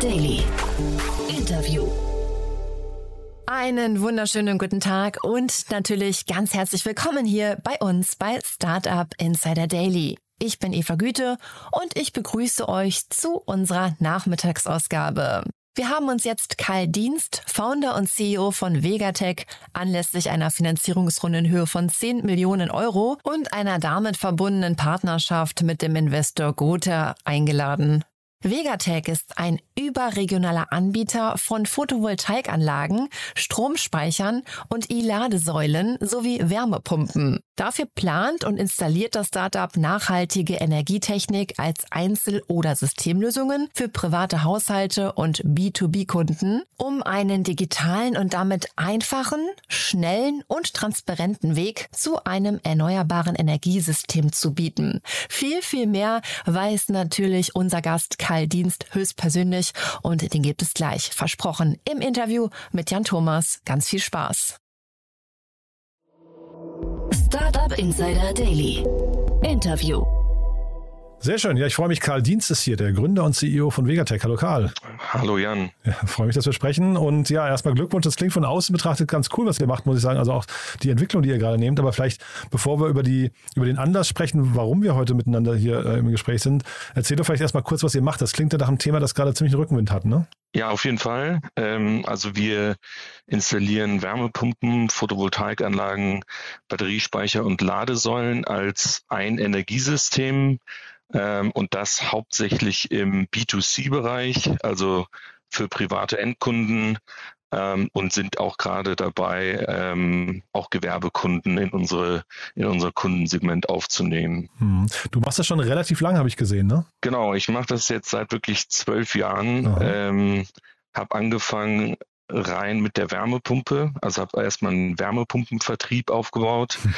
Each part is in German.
Daily. Interview. Einen wunderschönen guten Tag und natürlich ganz herzlich willkommen hier bei uns bei Startup Insider Daily. Ich bin Eva Güte und ich begrüße euch zu unserer Nachmittagsausgabe. Wir haben uns jetzt Karl Dienst, Founder und CEO von Vegatech, anlässlich einer Finanzierungsrunde in Höhe von 10 Millionen Euro und einer damit verbundenen Partnerschaft mit dem Investor Gotha eingeladen. Vegatech ist ein überregionaler Anbieter von Photovoltaikanlagen, Stromspeichern und E-Ladesäulen sowie Wärmepumpen. Dafür plant und installiert das Startup nachhaltige Energietechnik als Einzel- oder Systemlösungen für private Haushalte und B2B-Kunden, um einen digitalen und damit einfachen, schnellen und transparenten Weg zu einem erneuerbaren Energiesystem zu bieten. Viel, viel mehr weiß natürlich unser Gast Karl höchstpersönlich und den gibt es gleich, versprochen, im Interview mit Jan Thomas. Ganz viel Spaß. Startup Insider Daily. Interview. Sehr schön. Ja, ich freue mich. Karl Dienst ist hier, der Gründer und CEO von Vegatech. Hallo Karl. Hallo Jan. Ja, freue mich, dass wir sprechen. Und ja, erstmal Glückwunsch. Das klingt von außen betrachtet ganz cool, was ihr macht, muss ich sagen. Also auch die Entwicklung, die ihr gerade nehmt. Aber vielleicht, bevor wir über, die, über den Anlass sprechen, warum wir heute miteinander hier äh, im Gespräch sind, erzähl doch vielleicht erstmal kurz, was ihr macht. Das klingt ja nach einem Thema, das gerade ziemlich einen Rückenwind hat, ne? Ja, auf jeden Fall. Ähm, also wir installieren Wärmepumpen, Photovoltaikanlagen, Batteriespeicher und Ladesäulen als ein Energiesystem ähm, und das hauptsächlich im B2C-Bereich, also für private Endkunden ähm, und sind auch gerade dabei, ähm, auch Gewerbekunden in unsere in unser Kundensegment aufzunehmen. Hm. Du machst das schon relativ lang, habe ich gesehen, ne? Genau, ich mache das jetzt seit wirklich zwölf Jahren. Ähm, habe angefangen rein mit der Wärmepumpe, also habe erstmal einen Wärmepumpenvertrieb aufgebaut mhm.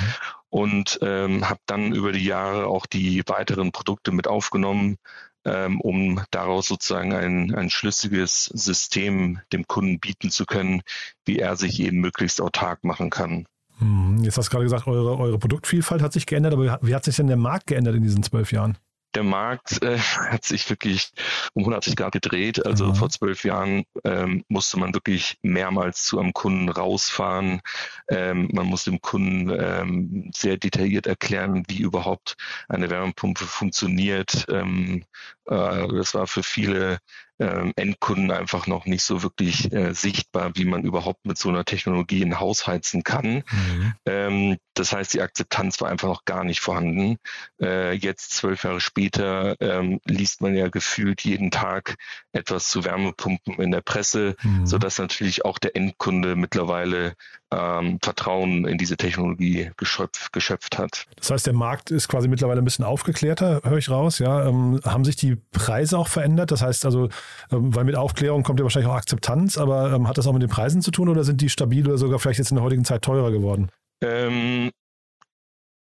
Und ähm, habe dann über die Jahre auch die weiteren Produkte mit aufgenommen, ähm, um daraus sozusagen ein, ein schlüssiges System dem Kunden bieten zu können, wie er sich eben möglichst autark machen kann. Mhm. Jetzt hast du gerade gesagt, eure, eure Produktvielfalt hat sich geändert, aber wie hat sich denn der Markt geändert in diesen zwölf Jahren? Der Markt äh, hat sich wirklich um 180 Grad gedreht. Also mhm. vor zwölf Jahren ähm, musste man wirklich mehrmals zu einem Kunden rausfahren. Ähm, man musste dem Kunden ähm, sehr detailliert erklären, wie überhaupt eine Wärmepumpe funktioniert. Ähm, äh, das war für viele ähm, Endkunden einfach noch nicht so wirklich äh, sichtbar, wie man überhaupt mit so einer Technologie ein Haus heizen kann. Mhm. Ähm, das heißt, die Akzeptanz war einfach noch gar nicht vorhanden. Äh, jetzt, zwölf Jahre später, ähm, liest man ja gefühlt jeden Tag etwas zu Wärmepumpen in der Presse, mhm. sodass natürlich auch der Endkunde mittlerweile ähm, Vertrauen in diese Technologie geschöpft, geschöpft hat. Das heißt, der Markt ist quasi mittlerweile ein bisschen aufgeklärter, höre ich raus. Ja, ähm, haben sich die Preise auch verändert? Das heißt also, ähm, weil mit Aufklärung kommt ja wahrscheinlich auch Akzeptanz, aber ähm, hat das auch mit den Preisen zu tun oder sind die stabil oder sogar vielleicht jetzt in der heutigen Zeit teurer geworden? Ähm,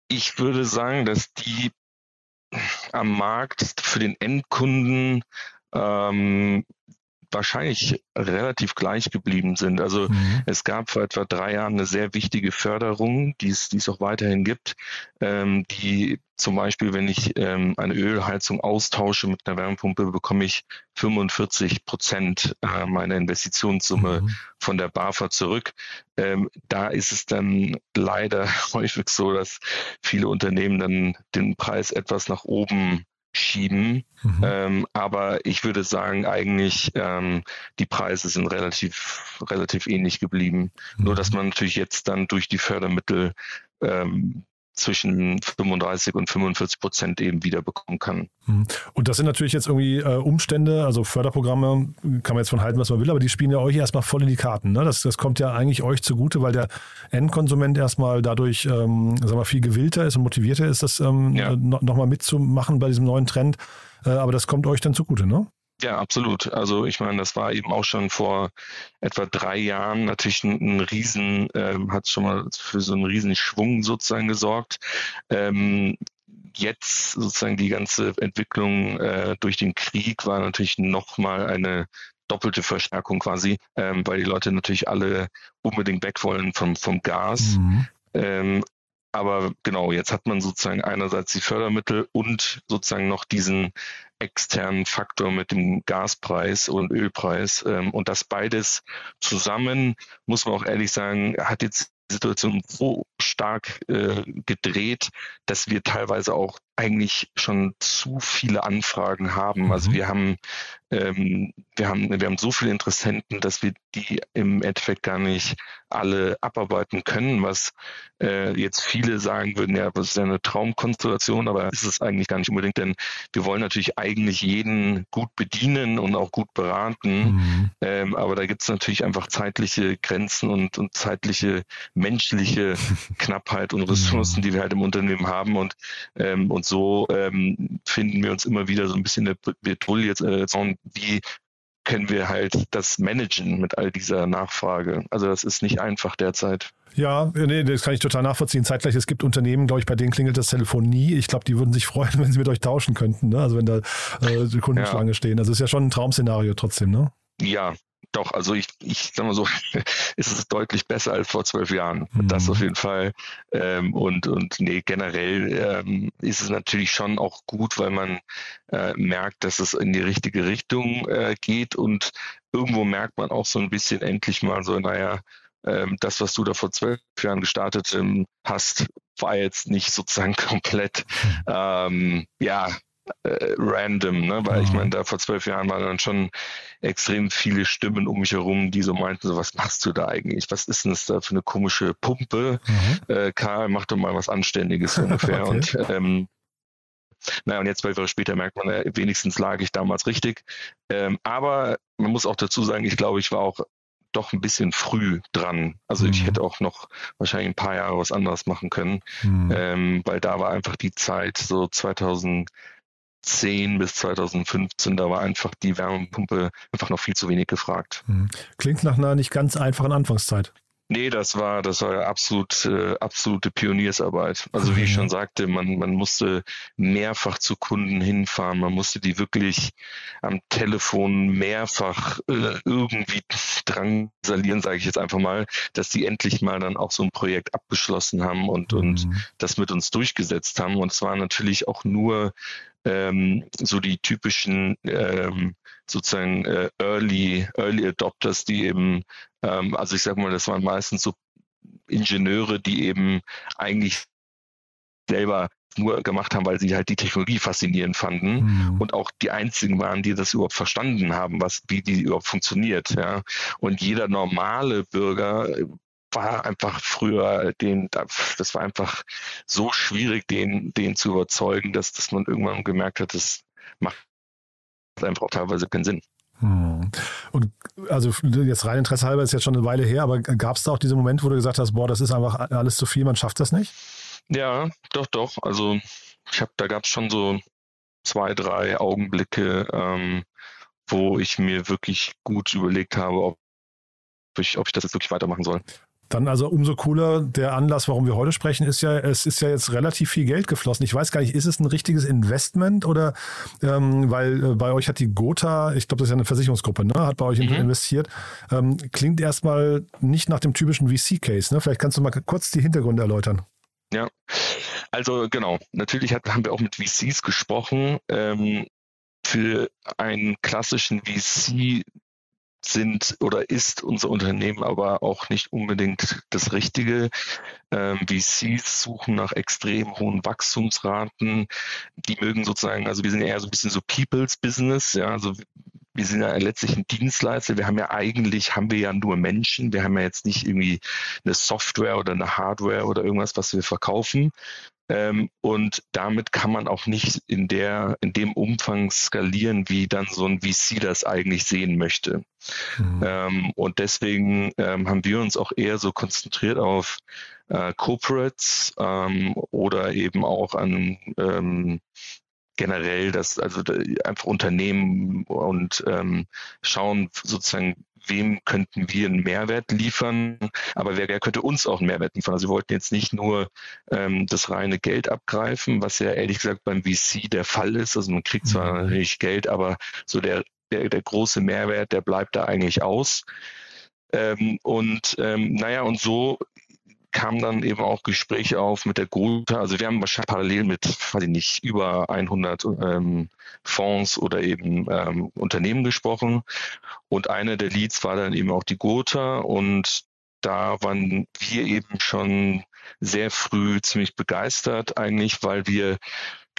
ich würde sagen, dass die am Markt für den Endkunden ähm, wahrscheinlich relativ gleich geblieben sind. Also mhm. es gab vor etwa drei Jahren eine sehr wichtige Förderung, die es, die es auch weiterhin gibt, ähm, die zum Beispiel, wenn ich ähm, eine Ölheizung austausche mit einer Wärmepumpe, bekomme ich 45 Prozent äh, meiner Investitionssumme mhm. von der BAFA zurück. Ähm, da ist es dann leider häufig so, dass viele Unternehmen dann den Preis etwas nach oben schieben. Mhm. Ähm, aber ich würde sagen, eigentlich ähm, die Preise sind relativ, relativ ähnlich geblieben. Mhm. Nur dass man natürlich jetzt dann durch die Fördermittel ähm, zwischen 35 und 45 Prozent eben wieder bekommen kann. Mhm. Und das sind natürlich jetzt irgendwie äh, Umstände, also Förderprogramme, kann man jetzt von halten, was man will, aber die spielen ja euch erstmal voll in die Karten. Ne? Das, das kommt ja eigentlich euch zugute, weil der Endkonsument erstmal dadurch ähm, sagen wir, viel gewillter ist und motivierter ist, das ähm, ja. no, nochmal mitzumachen bei diesem neuen Trend. Äh, aber das kommt euch dann zugute, ne? Ja, absolut. Also ich meine, das war eben auch schon vor etwa drei Jahren natürlich ein, ein Riesen, ähm, hat schon mal für so einen Riesenschwung sozusagen gesorgt. Ähm, jetzt sozusagen die ganze Entwicklung äh, durch den Krieg war natürlich nochmal eine doppelte Verstärkung quasi, ähm, weil die Leute natürlich alle unbedingt weg wollen vom, vom Gas. Mhm. Ähm, aber genau, jetzt hat man sozusagen einerseits die Fördermittel und sozusagen noch diesen externen Faktor mit dem Gaspreis und Ölpreis. Ähm, und das beides zusammen, muss man auch ehrlich sagen, hat jetzt die Situation so stark äh, gedreht, dass wir teilweise auch eigentlich schon zu viele Anfragen haben. Also mhm. wir haben ähm, wir haben, wir haben so viele Interessenten, dass wir die im Endeffekt gar nicht alle abarbeiten können, was äh, jetzt viele sagen würden, ja, das ist ja eine Traumkonstellation, aber ist es eigentlich gar nicht unbedingt, denn wir wollen natürlich eigentlich jeden gut bedienen und auch gut beraten, mhm. ähm, aber da gibt es natürlich einfach zeitliche Grenzen und, und zeitliche menschliche Knappheit und Ressourcen, die wir halt im Unternehmen haben und, ähm, und so ähm, finden wir uns immer wieder so ein bisschen in der Bredouille jetzt, äh, wie können wir halt das managen mit all dieser Nachfrage. Also das ist nicht einfach derzeit. Ja, nee, das kann ich total nachvollziehen. Zeitgleich, es gibt Unternehmen, glaube ich, bei denen klingelt das Telefon nie. Ich glaube, die würden sich freuen, wenn sie mit euch tauschen könnten. Ne? Also wenn da äh, die Kundenschlange ja. stehen. Also ist ja schon ein Traumszenario trotzdem, ne? Ja, doch, also ich, ich sag mal so, ist es deutlich besser als vor zwölf Jahren. Mhm. Das auf jeden Fall. Ähm, und, und nee, generell ähm, ist es natürlich schon auch gut, weil man äh, merkt, dass es in die richtige Richtung äh, geht und irgendwo merkt man auch so ein bisschen endlich mal so, naja, ähm, das, was du da vor zwölf Jahren gestartet ähm, hast, war jetzt nicht sozusagen komplett, mhm. ähm, ja, äh, random, ne? weil mhm. ich meine, da vor zwölf Jahren waren dann schon extrem viele Stimmen um mich herum, die so meinten, so was machst du da eigentlich? Was ist denn das da für eine komische Pumpe? Mhm. Äh, Karl, mach doch mal was Anständiges ungefähr. okay. Und ähm, naja, und jetzt zwei Jahre später merkt man, äh, wenigstens lag ich damals richtig. Ähm, aber man muss auch dazu sagen, ich glaube, ich war auch doch ein bisschen früh dran. Also mhm. ich hätte auch noch wahrscheinlich ein paar Jahre was anderes machen können, mhm. ähm, weil da war einfach die Zeit so 2000 2010 bis 2015, da war einfach die Wärmepumpe einfach noch viel zu wenig gefragt. Mhm. Klingt nach einer nicht ganz einfachen Anfangszeit. Nee, das war, das war absolut, äh, absolute Pioniersarbeit. Also wie ich schon sagte, man, man musste mehrfach zu Kunden hinfahren, man musste die wirklich am Telefon mehrfach äh, irgendwie drangsalieren, sage ich jetzt einfach mal, dass die endlich mal dann auch so ein Projekt abgeschlossen haben und, mhm. und das mit uns durchgesetzt haben. Und zwar natürlich auch nur ähm, so die typischen ähm, sozusagen äh, Early, Early Adopters, die eben, ähm, also ich sage mal, das waren meistens so Ingenieure, die eben eigentlich selber nur gemacht haben, weil sie halt die Technologie faszinierend fanden mhm. und auch die einzigen waren, die das überhaupt verstanden haben, was, wie die überhaupt funktioniert. Ja. Und jeder normale Bürger war einfach früher den, das war einfach so schwierig, den, den zu überzeugen, dass, dass man irgendwann gemerkt hat, das macht einfach auch teilweise keinen Sinn. Hm. Und also jetzt rein Interesse halber ist jetzt schon eine Weile her, aber gab es da auch diese Momente, wo du gesagt hast, boah, das ist einfach alles zu viel, man schafft das nicht? Ja, doch, doch. Also ich habe, da gab es schon so zwei, drei Augenblicke, ähm, wo ich mir wirklich gut überlegt habe, ob ich, ob ich das jetzt wirklich weitermachen soll. Dann also umso cooler der Anlass, warum wir heute sprechen, ist ja, es ist ja jetzt relativ viel Geld geflossen. Ich weiß gar nicht, ist es ein richtiges Investment oder ähm, weil äh, bei euch hat die Gotha, ich glaube, das ist ja eine Versicherungsgruppe, ne, hat bei euch mhm. investiert. Ähm, klingt erstmal nicht nach dem typischen VC-Case. Ne? Vielleicht kannst du mal kurz die Hintergründe erläutern. Ja, also genau, natürlich hat, haben wir auch mit VCs gesprochen. Ähm, für einen klassischen VC sind oder ist unser Unternehmen aber auch nicht unbedingt das Richtige. Ähm, VCs suchen nach extrem hohen Wachstumsraten. Die mögen sozusagen, also wir sind eher so ein bisschen so People's Business, ja, also wir sind ja letztlich ein Dienstleister. Wir haben ja eigentlich, haben wir ja nur Menschen. Wir haben ja jetzt nicht irgendwie eine Software oder eine Hardware oder irgendwas, was wir verkaufen, ähm, und damit kann man auch nicht in der, in dem Umfang skalieren, wie dann so ein VC das eigentlich sehen möchte. Mhm. Ähm, und deswegen ähm, haben wir uns auch eher so konzentriert auf äh, Corporates ähm, oder eben auch an ähm, generell das, also einfach Unternehmen und ähm, schauen sozusagen, wem könnten wir einen Mehrwert liefern, aber wer, wer könnte uns auch einen Mehrwert liefern? Also wir wollten jetzt nicht nur ähm, das reine Geld abgreifen, was ja ehrlich gesagt beim VC der Fall ist. Also man kriegt zwar mhm. natürlich Geld, aber so der, der, der große Mehrwert, der bleibt da eigentlich aus. Ähm, und ähm, naja, und so kamen dann eben auch Gespräche auf mit der Gotha. Also wir haben wahrscheinlich parallel mit, weiß ich nicht, über 100 ähm, Fonds oder eben ähm, Unternehmen gesprochen. Und einer der Leads war dann eben auch die Gotha. Und da waren wir eben schon sehr früh ziemlich begeistert eigentlich, weil wir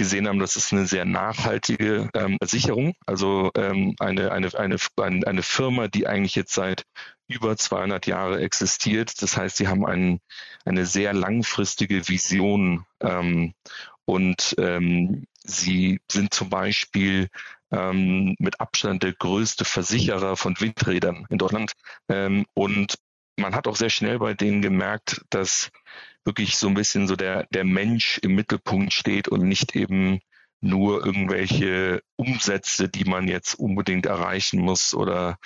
gesehen haben, das ist eine sehr nachhaltige ähm, Sicherung. Also ähm, eine, eine, eine, eine Firma, die eigentlich jetzt seit über 200 Jahre existiert. Das heißt, sie haben ein, eine sehr langfristige Vision ähm, und ähm, sie sind zum Beispiel ähm, mit Abstand der größte Versicherer von Windrädern in Deutschland. Ähm, und man hat auch sehr schnell bei denen gemerkt, dass wirklich so ein bisschen so der, der Mensch im Mittelpunkt steht und nicht eben nur irgendwelche Umsätze, die man jetzt unbedingt erreichen muss oder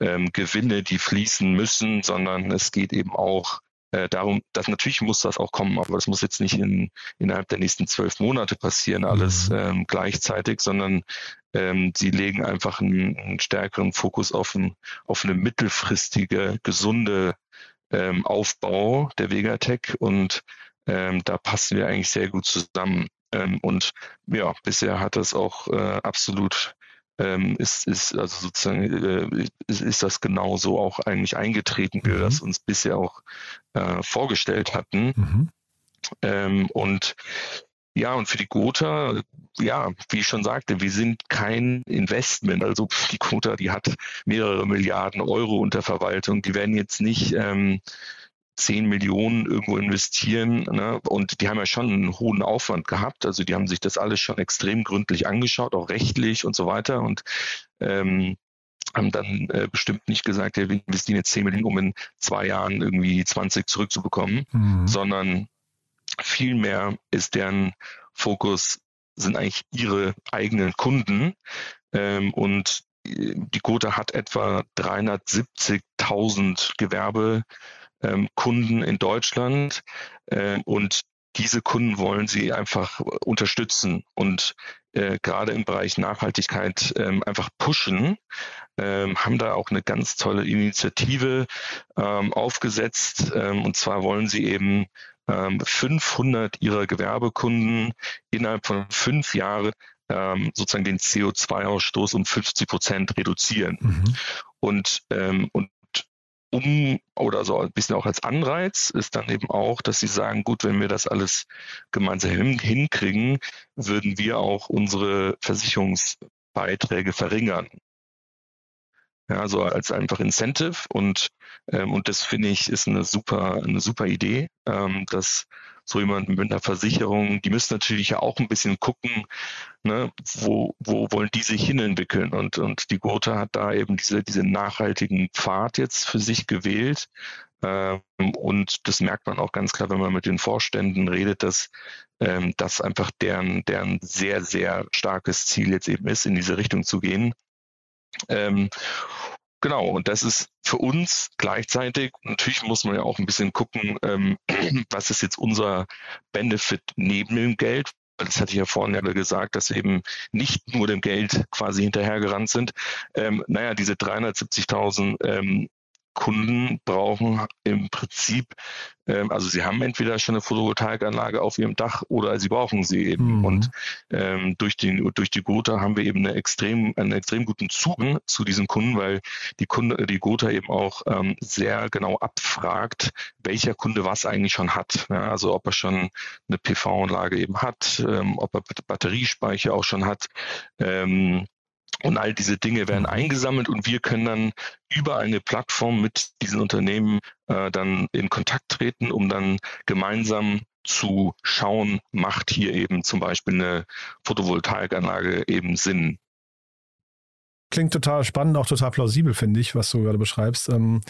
ähm, Gewinne, die fließen müssen, sondern es geht eben auch äh, darum, dass natürlich muss das auch kommen, aber das muss jetzt nicht in, innerhalb der nächsten zwölf Monate passieren, alles mhm. ähm, gleichzeitig, sondern ähm, sie legen einfach einen, einen stärkeren Fokus auf, ein, auf eine mittelfristige, gesunde ähm, Aufbau der Vegatech und ähm, da passen wir eigentlich sehr gut zusammen. Ähm, und ja, bisher hat das auch äh, absolut ähm, ist, ist also sozusagen äh, ist, ist das genauso auch eigentlich eingetreten, wie wir das mhm. uns bisher auch äh, vorgestellt hatten. Mhm. Ähm, und ja, und für die Gotha, ja, wie ich schon sagte, wir sind kein Investment. Also die Gotha, die hat mehrere Milliarden Euro unter Verwaltung. Die werden jetzt nicht ähm, 10 Millionen irgendwo investieren. Ne? Und die haben ja schon einen hohen Aufwand gehabt. Also die haben sich das alles schon extrem gründlich angeschaut, auch rechtlich und so weiter. Und ähm, haben dann äh, bestimmt nicht gesagt, ja, wir investieren jetzt 10 Millionen, um in zwei Jahren irgendwie 20 zurückzubekommen, mhm. sondern Vielmehr ist deren Fokus, sind eigentlich ihre eigenen Kunden. Ähm, und die Gotha hat etwa 370.000 Gewerbekunden ähm, in Deutschland. Ähm, und diese Kunden wollen sie einfach unterstützen und äh, gerade im Bereich Nachhaltigkeit ähm, einfach pushen, ähm, haben da auch eine ganz tolle Initiative ähm, aufgesetzt. Ähm, und zwar wollen sie eben 500 ähm, ihrer Gewerbekunden innerhalb von fünf Jahren ähm, sozusagen den CO2-Ausstoß um 50 Prozent reduzieren. Mhm. Und, ähm, und um oder so ein bisschen auch als Anreiz ist dann eben auch, dass sie sagen, gut, wenn wir das alles gemeinsam hin, hinkriegen, würden wir auch unsere Versicherungsbeiträge verringern. Ja, also als einfach Incentive und, ähm, und das finde ich ist eine super, eine super Idee, ähm, dass so jemand mit einer Versicherung, die müssen natürlich ja auch ein bisschen gucken, ne, wo, wo wollen die sich hinentwickeln und, und die Gotha hat da eben diese, diese nachhaltigen Pfad jetzt für sich gewählt, ähm, und das merkt man auch ganz klar, wenn man mit den Vorständen redet, dass ähm, das einfach deren, deren sehr, sehr starkes Ziel jetzt eben ist, in diese Richtung zu gehen. Ähm, genau, und das ist für uns gleichzeitig, natürlich muss man ja auch ein bisschen gucken, ähm, was ist jetzt unser Benefit neben dem Geld, das hatte ich ja vorhin ja gesagt, dass wir eben nicht nur dem Geld quasi hinterhergerannt sind. Ähm, naja, diese 370.000 ähm, Kunden brauchen im Prinzip, ähm, also sie haben entweder schon eine Photovoltaikanlage auf ihrem Dach oder sie brauchen sie eben. Mhm. Und ähm, durch, den, durch die Gotha haben wir eben eine extrem, einen extrem guten Zugang zu diesen Kunden, weil die Kunde, die Gotha eben auch ähm, sehr genau abfragt, welcher Kunde was eigentlich schon hat. Ja, also ob er schon eine PV-Anlage eben hat, ähm, ob er Batteriespeicher auch schon hat. Ähm, und all diese Dinge werden eingesammelt und wir können dann über eine Plattform mit diesen Unternehmen äh, dann in Kontakt treten, um dann gemeinsam zu schauen, macht hier eben zum Beispiel eine Photovoltaikanlage eben Sinn. Klingt total spannend, auch total plausibel, finde ich, was du gerade beschreibst. Ähm,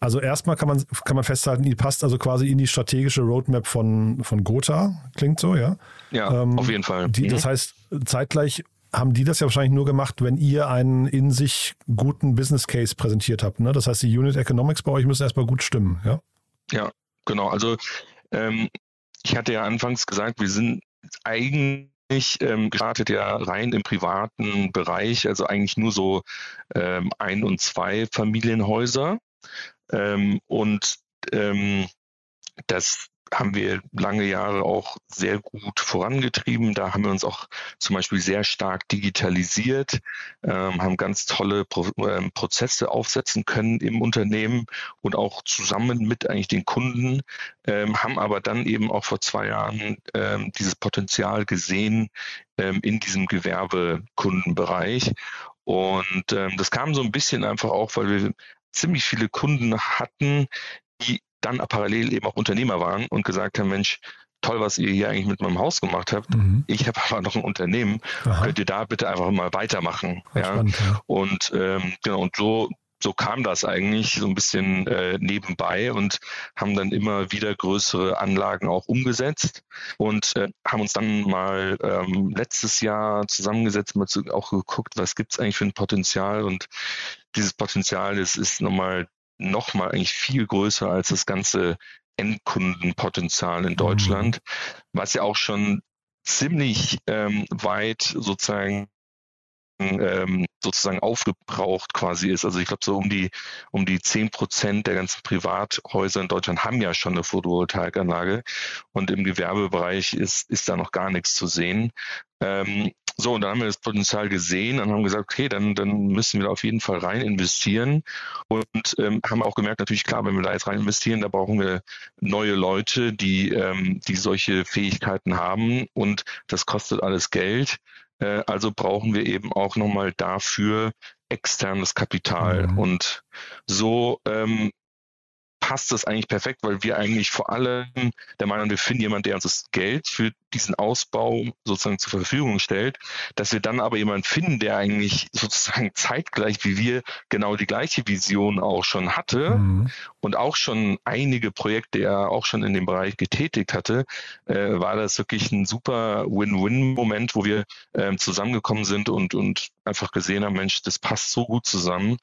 also erstmal kann man, kann man festhalten, die passt also quasi in die strategische Roadmap von, von Gotha. Klingt so, ja? Ja, ähm, auf jeden Fall. Die, das mhm. heißt, zeitgleich haben die das ja wahrscheinlich nur gemacht, wenn ihr einen in sich guten Business Case präsentiert habt. Ne? Das heißt, die Unit Economics bei euch müssen erstmal gut stimmen, ja? Ja, genau. Also ähm, ich hatte ja anfangs gesagt, wir sind eigentlich ähm, gestartet ja rein im privaten Bereich, also eigentlich nur so ähm, ein- und zwei Familienhäuser. Ähm, und ähm, das haben wir lange Jahre auch sehr gut vorangetrieben. Da haben wir uns auch zum Beispiel sehr stark digitalisiert, ähm, haben ganz tolle Pro äh, Prozesse aufsetzen können im Unternehmen und auch zusammen mit eigentlich den Kunden, ähm, haben aber dann eben auch vor zwei Jahren ähm, dieses Potenzial gesehen ähm, in diesem Gewerbekundenbereich. Und ähm, das kam so ein bisschen einfach auch, weil wir ziemlich viele Kunden hatten, die dann parallel eben auch Unternehmer waren und gesagt haben, Mensch, toll, was ihr hier eigentlich mit meinem Haus gemacht habt. Mhm. Ich habe aber noch ein Unternehmen. Aha. Könnt ihr da bitte einfach mal weitermachen? Ja? Spannend, ja. Und ähm, genau, und so so kam das eigentlich so ein bisschen äh, nebenbei und haben dann immer wieder größere Anlagen auch umgesetzt und äh, haben uns dann mal ähm, letztes Jahr zusammengesetzt, mal zu, auch geguckt, was gibt es eigentlich für ein Potenzial und dieses Potenzial, das ist nochmal noch mal eigentlich viel größer als das ganze Endkundenpotenzial in. Deutschland, mhm. was ja auch schon ziemlich ähm, weit sozusagen ähm, sozusagen aufgebraucht quasi ist. Also ich glaube, so um die um die zehn Prozent der ganzen Privathäuser in Deutschland haben ja schon eine Photovoltaikanlage und im Gewerbebereich ist, ist da noch gar nichts zu sehen. Ähm, so, und dann haben wir das Potenzial gesehen und haben gesagt, okay, dann, dann müssen wir da auf jeden Fall rein investieren. Und ähm, haben auch gemerkt, natürlich klar, wenn wir da jetzt rein investieren, da brauchen wir neue Leute, die, ähm, die solche Fähigkeiten haben. Und das kostet alles Geld. Äh, also brauchen wir eben auch nochmal dafür externes Kapital. Mhm. Und so ähm, passt das eigentlich perfekt, weil wir eigentlich vor allem der Meinung, wir finden jemanden, der uns das Geld für diesen Ausbau sozusagen zur Verfügung stellt, dass wir dann aber jemanden finden, der eigentlich sozusagen zeitgleich wie wir genau die gleiche Vision auch schon hatte mhm. und auch schon einige Projekte er auch schon in dem Bereich getätigt hatte, äh, war das wirklich ein super Win-Win-Moment, wo wir ähm, zusammengekommen sind und, und einfach gesehen haben, Mensch, das passt so gut zusammen.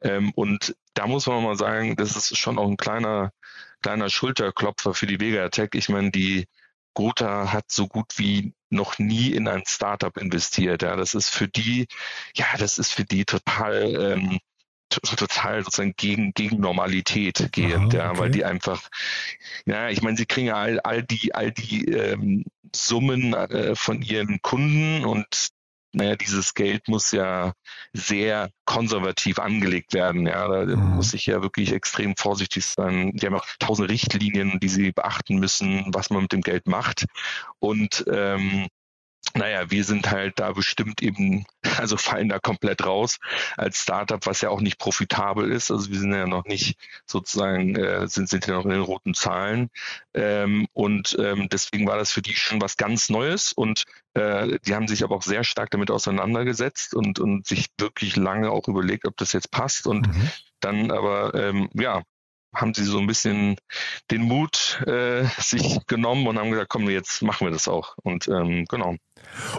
Ähm, und da muss man mal sagen, das ist schon auch ein kleiner, kleiner Schulterklopfer für die Vega Tech. Ich meine, die Gotha hat so gut wie noch nie in ein Startup investiert. Ja, das ist für die, ja, das ist für die total, ähm, total sozusagen gegen, gegen Normalität gehend, Aha, okay. ja, weil die einfach, ja, ich meine, sie kriegen all, all die, all die ähm, Summen äh, von ihren Kunden und naja, dieses Geld muss ja sehr konservativ angelegt werden. Ja, da mhm. muss ich ja wirklich extrem vorsichtig sein. Die haben auch tausend Richtlinien, die sie beachten müssen, was man mit dem Geld macht. Und ähm, naja, wir sind halt da bestimmt eben, also fallen da komplett raus als Startup, was ja auch nicht profitabel ist. Also wir sind ja noch nicht sozusagen, äh, sind, sind ja noch in den roten Zahlen. Ähm, und ähm, deswegen war das für die schon was ganz Neues und äh, die haben sich aber auch sehr stark damit auseinandergesetzt und, und sich wirklich lange auch überlegt, ob das jetzt passt. Und mhm. dann aber, ähm, ja, haben sie so ein bisschen den Mut äh, sich genommen und haben gesagt, komm, jetzt machen wir das auch. Und ähm, genau.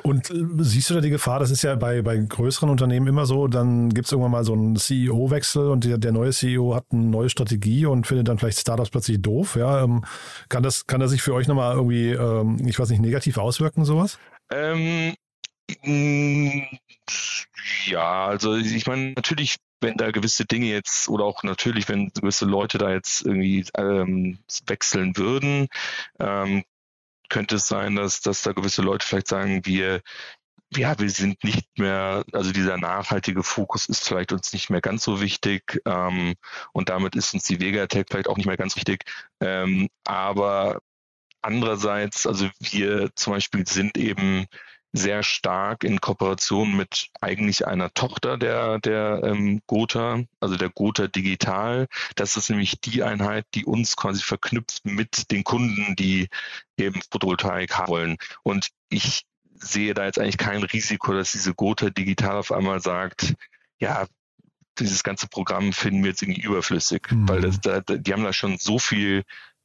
Und äh, siehst du da die Gefahr, das ist ja bei, bei größeren Unternehmen immer so, dann gibt es irgendwann mal so einen CEO-Wechsel und der, der, neue CEO hat eine neue Strategie und findet dann vielleicht Startups plötzlich doof. Ja? Ähm, kann, das, kann das sich für euch nochmal irgendwie, ähm, ich weiß nicht, negativ auswirken, sowas? Ähm, ja, also ich meine, natürlich wenn da gewisse Dinge jetzt oder auch natürlich, wenn gewisse Leute da jetzt irgendwie ähm, wechseln würden, ähm, könnte es sein, dass, dass da gewisse Leute vielleicht sagen, wir, ja, wir sind nicht mehr, also dieser nachhaltige Fokus ist vielleicht uns nicht mehr ganz so wichtig ähm, und damit ist uns die Vegatech vielleicht auch nicht mehr ganz wichtig. Ähm, aber andererseits, also wir zum Beispiel sind eben sehr stark in Kooperation mit eigentlich einer Tochter der, der ähm, Gotha, also der Gotha Digital. Das ist nämlich die Einheit, die uns quasi verknüpft mit den Kunden, die eben Photovoltaik haben wollen. Und ich sehe da jetzt eigentlich kein Risiko, dass diese Gotha Digital auf einmal sagt, ja, dieses ganze Programm finden wir jetzt irgendwie überflüssig, mhm. weil das, da, die haben da schon so viel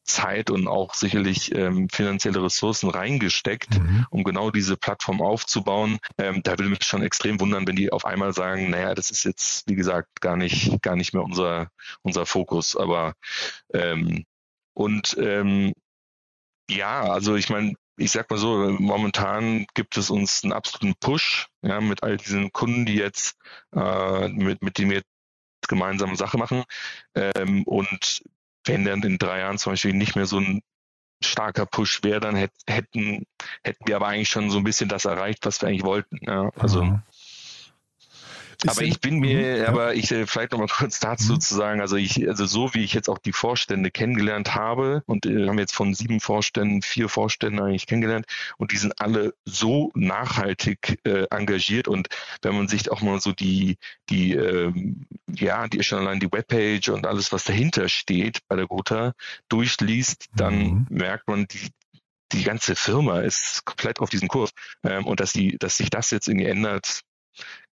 Zeit und auch sicherlich ähm, finanzielle Ressourcen reingesteckt, mhm. um genau diese Plattform aufzubauen. Ähm, da würde mich schon extrem wundern, wenn die auf einmal sagen, naja, das ist jetzt, wie gesagt, gar nicht, gar nicht mehr unser, unser Fokus. Aber ähm, und ähm, ja, also ich meine, ich sag mal so, momentan gibt es uns einen absoluten Push, ja, mit all diesen Kunden, die jetzt, äh, mit, mit denen wir gemeinsame Sache machen. Ähm, und wenn dann in drei Jahren zum Beispiel nicht mehr so ein starker Push wäre, dann hätten, hätten wir aber eigentlich schon so ein bisschen das erreicht, was wir eigentlich wollten. Ja, also mhm aber ich bin mir, ja. aber ich äh, vielleicht noch mal kurz dazu mhm. zu sagen, also ich, also so wie ich jetzt auch die Vorstände kennengelernt habe und äh, haben jetzt von sieben Vorständen vier Vorstände eigentlich kennengelernt und die sind alle so nachhaltig äh, engagiert und wenn man sich auch mal so die, die, ähm, ja, die schon allein die Webpage und alles, was dahinter steht bei der Gotha durchliest, dann mhm. merkt man, die, die ganze Firma ist komplett auf diesem Kurs. Ähm, und dass die, dass sich das jetzt irgendwie ändert,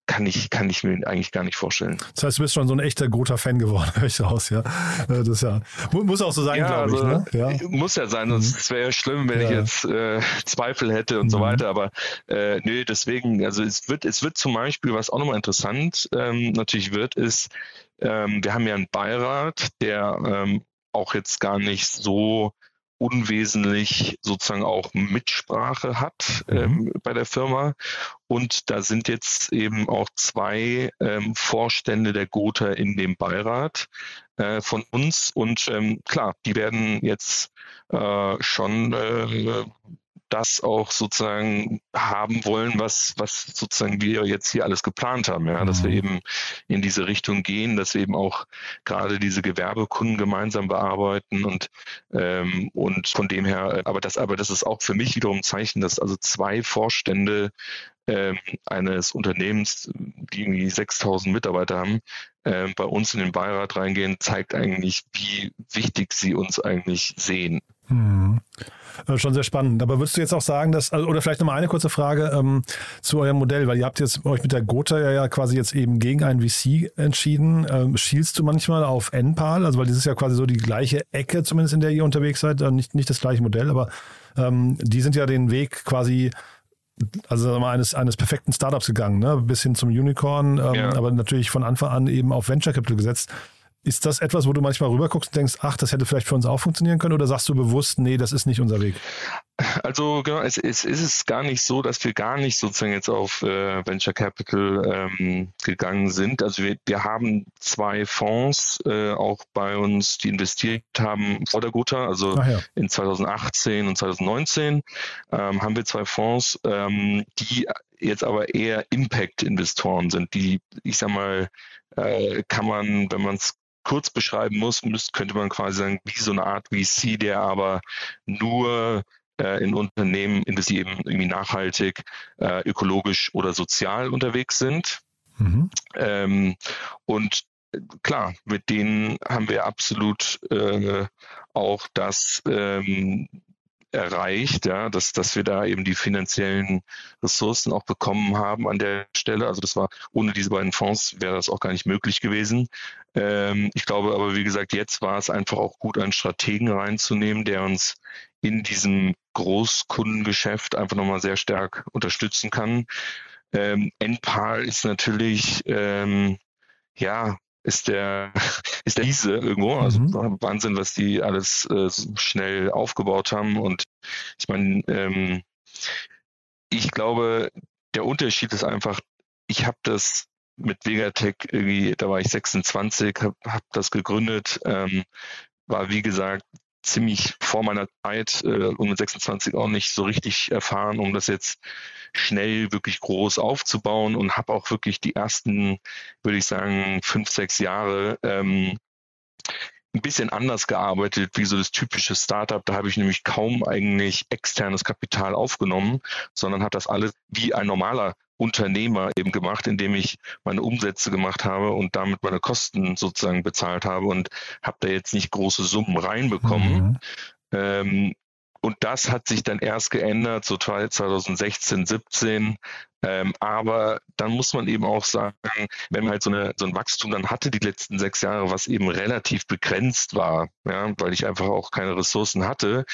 kann ich, kann ich mir eigentlich gar nicht vorstellen. Das heißt, du bist schon so ein echter Gotha-Fan geworden, höre ich raus, ja. Äh, das ja, muss auch so sein, ja, glaube also, ich. Ne? Ja. Muss ja sein, sonst mhm. wäre ja schlimm, wenn ja. ich jetzt äh, Zweifel hätte und mhm. so weiter. Aber äh, nö, deswegen, also es wird, es wird zum Beispiel, was auch nochmal interessant ähm, natürlich wird, ist, ähm, wir haben ja einen Beirat, der ähm, auch jetzt gar nicht so unwesentlich sozusagen auch Mitsprache hat mhm. ähm, bei der Firma. Und da sind jetzt eben auch zwei ähm, Vorstände der Gotha in dem Beirat äh, von uns. Und ähm, klar, die werden jetzt äh, schon äh, das auch sozusagen haben wollen, was, was sozusagen wir jetzt hier alles geplant haben, ja, dass wir mhm. eben in diese Richtung gehen, dass wir eben auch gerade diese Gewerbekunden gemeinsam bearbeiten und, ähm, und von dem her, aber das, aber das ist auch für mich wiederum ein Zeichen, dass also zwei Vorstände ähm, eines Unternehmens, die irgendwie 6000 Mitarbeiter haben, äh, bei uns in den Beirat reingehen, zeigt eigentlich, wie wichtig sie uns eigentlich sehen. Hm. Äh, schon sehr spannend. Aber würdest du jetzt auch sagen, dass, also, oder vielleicht nochmal eine kurze Frage ähm, zu eurem Modell, weil ihr habt jetzt euch mit der Gotha ja quasi jetzt eben gegen ein VC entschieden. Ähm, schielst du manchmal auf NPAL? Also, weil das ist ja quasi so die gleiche Ecke, zumindest in der ihr unterwegs seid, äh, nicht, nicht das gleiche Modell, aber ähm, die sind ja den Weg quasi also sagen wir mal, eines, eines perfekten Startups gegangen, ne? bis hin zum Unicorn, ähm, ja. aber natürlich von Anfang an eben auf Venture Capital gesetzt. Ist das etwas, wo du manchmal rüberguckst und denkst, ach, das hätte vielleicht für uns auch funktionieren können? Oder sagst du bewusst, nee, das ist nicht unser Weg? Also genau, es, es ist es gar nicht so, dass wir gar nicht sozusagen jetzt auf äh, Venture Capital ähm, gegangen sind. Also wir, wir haben zwei Fonds äh, auch bei uns, die investiert haben vor der Gotha, also ja. in 2018 und 2019 ähm, haben wir zwei Fonds, ähm, die jetzt aber eher Impact-Investoren sind, die, ich sag mal, äh, kann man, wenn man es kurz beschreiben muss, müsst, könnte man quasi sagen, wie so eine Art VC, der aber nur äh, in Unternehmen investiert, eben irgendwie nachhaltig, äh, ökologisch oder sozial unterwegs sind. Mhm. Ähm, und äh, klar, mit denen haben wir absolut äh, auch das ähm, erreicht, ja, dass, dass wir da eben die finanziellen Ressourcen auch bekommen haben an der Stelle. Also das war ohne diese beiden Fonds wäre das auch gar nicht möglich gewesen. Ähm, ich glaube aber, wie gesagt, jetzt war es einfach auch gut, einen Strategen reinzunehmen, der uns in diesem Großkundengeschäft einfach nochmal sehr stark unterstützen kann. Ähm, NPAL ist natürlich ähm, ja ist der, ist der Riese irgendwo. Also mhm. Wahnsinn, was die alles äh, so schnell aufgebaut haben. Und ich meine, ähm, ich glaube, der Unterschied ist einfach, ich habe das mit Vegatech irgendwie, da war ich 26, habe hab das gegründet, ähm, war wie gesagt ziemlich vor meiner Zeit äh, und mit 26 auch nicht so richtig erfahren, um das jetzt schnell wirklich groß aufzubauen und habe auch wirklich die ersten, würde ich sagen, fünf, sechs Jahre ähm, ein bisschen anders gearbeitet, wie so das typische Startup. Da habe ich nämlich kaum eigentlich externes Kapital aufgenommen, sondern habe das alles wie ein normaler Unternehmer eben gemacht, indem ich meine Umsätze gemacht habe und damit meine Kosten sozusagen bezahlt habe und habe da jetzt nicht große Summen reinbekommen. Mhm. Ähm, und das hat sich dann erst geändert, so 2016, 17. Ähm, aber dann muss man eben auch sagen, wenn man halt so, eine, so ein Wachstum dann hatte die letzten sechs Jahre, was eben relativ begrenzt war, ja, weil ich einfach auch keine Ressourcen hatte,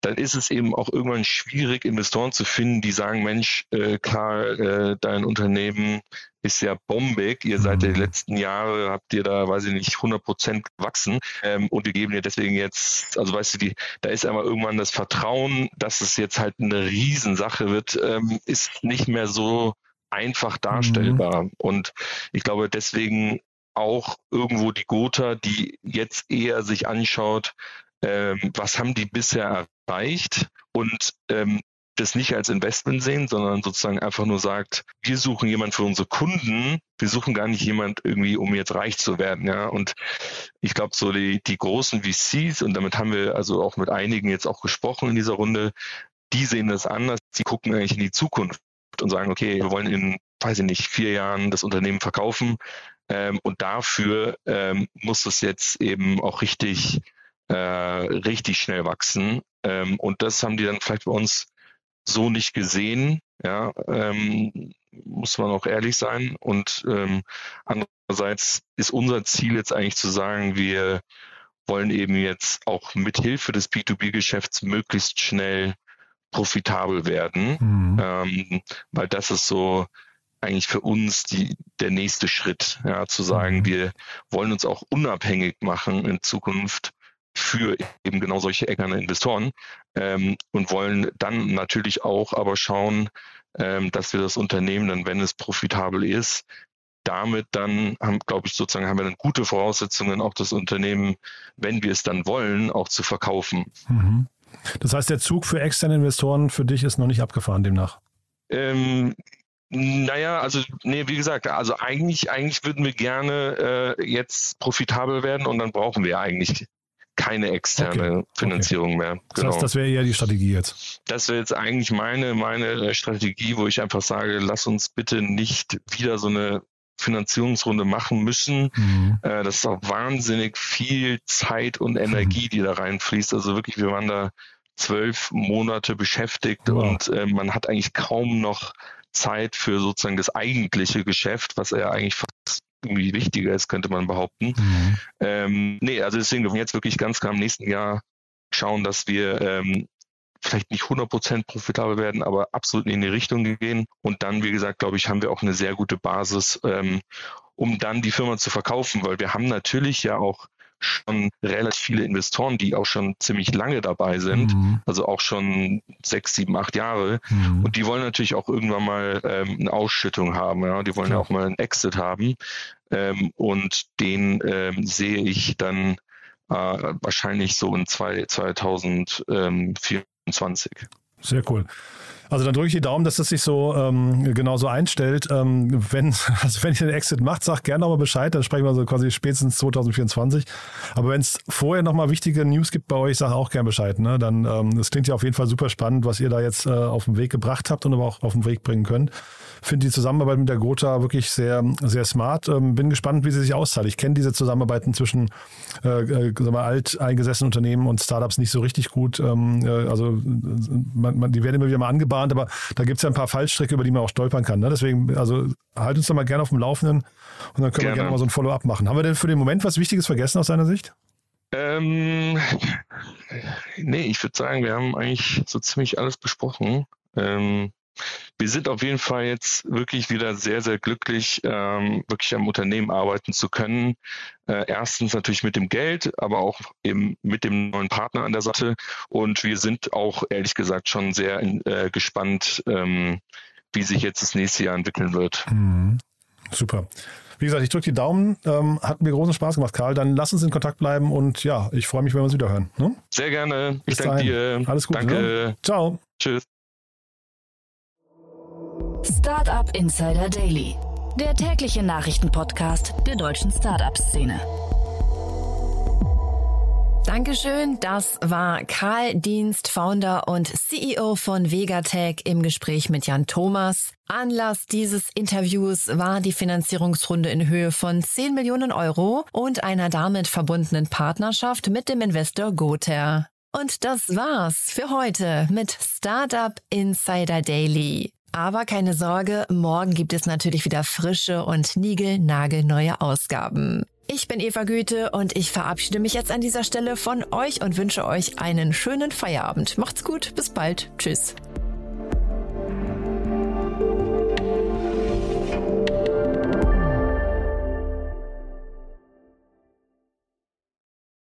dann ist es eben auch irgendwann schwierig, Investoren zu finden, die sagen, Mensch, äh, klar, äh, dein Unternehmen ist ja bombig. Ihr seid die mhm. letzten Jahre, habt ihr da, weiß ich nicht, 100 Prozent gewachsen. Ähm, und wir geben dir deswegen jetzt, also weißt du, die, da ist aber irgendwann das Vertrauen, dass es jetzt halt eine Riesensache wird, ähm, ist nicht mehr so einfach darstellbar. Mhm. Und ich glaube, deswegen auch irgendwo die Gotha, die jetzt eher sich anschaut, ähm, was haben die bisher erreicht und ähm, das nicht als Investment sehen, sondern sozusagen einfach nur sagt, wir suchen jemanden für unsere Kunden, wir suchen gar nicht jemand irgendwie, um jetzt reich zu werden, ja. Und ich glaube, so die, die großen VCs, und damit haben wir also auch mit einigen jetzt auch gesprochen in dieser Runde, die sehen das anders, die gucken eigentlich in die Zukunft und sagen, okay, wir wollen in, weiß ich nicht, vier Jahren das Unternehmen verkaufen. Ähm, und dafür ähm, muss es jetzt eben auch richtig, äh, richtig schnell wachsen. Ähm, und das haben die dann vielleicht bei uns so nicht gesehen. Ja, ähm, muss man auch ehrlich sein. Und ähm, andererseits ist unser Ziel jetzt eigentlich zu sagen, wir wollen eben jetzt auch mit Hilfe des B2B-Geschäfts möglichst schnell profitabel werden, mhm. ähm, weil das ist so eigentlich für uns die, der nächste Schritt, ja, zu sagen, mhm. wir wollen uns auch unabhängig machen in Zukunft für eben genau solche externe Investoren ähm, und wollen dann natürlich auch aber schauen, ähm, dass wir das Unternehmen dann, wenn es profitabel ist, damit dann haben, glaube ich, sozusagen haben wir dann gute Voraussetzungen, auch das Unternehmen, wenn wir es dann wollen, auch zu verkaufen. Mhm. Das heißt, der Zug für externe Investoren für dich ist noch nicht abgefahren demnach? Ähm, naja, also nee, wie gesagt, also eigentlich, eigentlich würden wir gerne äh, jetzt profitabel werden und dann brauchen wir eigentlich keine externe okay. Finanzierung okay. mehr. Genau. Das heißt, das wäre eher die Strategie jetzt. Das wäre jetzt eigentlich meine, meine Strategie, wo ich einfach sage, lass uns bitte nicht wieder so eine Finanzierungsrunde machen müssen. Mhm. Äh, das ist auch wahnsinnig viel Zeit und Energie, die da reinfließt. Also wirklich, wir waren da zwölf Monate beschäftigt wow. und äh, man hat eigentlich kaum noch Zeit für sozusagen das eigentliche Geschäft, was ja eigentlich fast irgendwie wichtiger ist, könnte man behaupten. Mhm. Ähm, nee, also deswegen, wir jetzt wirklich ganz klar im nächsten Jahr schauen, dass wir ähm, vielleicht nicht 100% profitabel werden, aber absolut in die Richtung gehen. Und dann, wie gesagt, glaube ich, haben wir auch eine sehr gute Basis, ähm, um dann die Firma zu verkaufen, weil wir haben natürlich ja auch schon relativ viele Investoren, die auch schon ziemlich lange dabei sind, mhm. also auch schon sechs, sieben, acht Jahre. Mhm. Und die wollen natürlich auch irgendwann mal ähm, eine Ausschüttung haben. Ja? Die wollen ja, ja auch mal einen Exit haben. Ähm, und den ähm, sehe ich dann äh, wahrscheinlich so in zwei, 2024. Sehr cool. Also dann drücke ich die Daumen, dass das sich so ähm, genau so einstellt. Ähm, wenn, also wenn ihr den Exit macht, sagt gerne nochmal Bescheid, dann sprechen wir so quasi spätestens 2024. Aber wenn es vorher nochmal wichtige News gibt bei euch, sag auch gerne Bescheid. Ne? Dann, ähm, das klingt ja auf jeden Fall super spannend, was ihr da jetzt äh, auf den Weg gebracht habt und aber auch auf den Weg bringen könnt. Finde die Zusammenarbeit mit der Gotha wirklich sehr, sehr smart. Ähm, bin gespannt, wie sie sich auszahlt. Ich kenne diese Zusammenarbeiten zwischen äh, äh, wir, alteingesessenen Unternehmen und Startups nicht so richtig gut. Ähm, äh, also man, man, die werden immer wieder mal angebahnt aber da gibt es ja ein paar Fallstricke, über die man auch stolpern kann. Ne? Deswegen, also halt uns doch mal gerne auf dem Laufenden und dann können gerne. wir gerne mal so ein Follow-up machen. Haben wir denn für den Moment was Wichtiges vergessen aus deiner Sicht? Ähm, nee, ich würde sagen, wir haben eigentlich so ziemlich alles besprochen. Ähm, wir sind auf jeden Fall jetzt wirklich wieder sehr, sehr glücklich, ähm, wirklich am Unternehmen arbeiten zu können. Äh, erstens natürlich mit dem Geld, aber auch eben mit dem neuen Partner an der Seite. Und wir sind auch ehrlich gesagt schon sehr äh, gespannt, ähm, wie sich jetzt das nächste Jahr entwickeln wird. Mhm. Super. Wie gesagt, ich drücke die Daumen. Ähm, hat mir großen Spaß gemacht, Karl. Dann lass uns in Kontakt bleiben und ja, ich freue mich, wenn wir uns wieder hören. Ne? Sehr gerne. Bis ich danke dir. Alles Gute. Danke. Ne? Ciao. Tschüss. Startup Insider Daily, der tägliche Nachrichtenpodcast der deutschen Startup-Szene. Dankeschön. Das war Karl Dienst, Founder und CEO von Vegatech im Gespräch mit Jan Thomas. Anlass dieses Interviews war die Finanzierungsrunde in Höhe von 10 Millionen Euro und einer damit verbundenen Partnerschaft mit dem Investor Gother. Und das war's für heute mit Startup Insider Daily. Aber keine Sorge, morgen gibt es natürlich wieder frische und niegelnagelneue Ausgaben. Ich bin Eva Güte und ich verabschiede mich jetzt an dieser Stelle von euch und wünsche euch einen schönen Feierabend. Macht's gut, bis bald. Tschüss.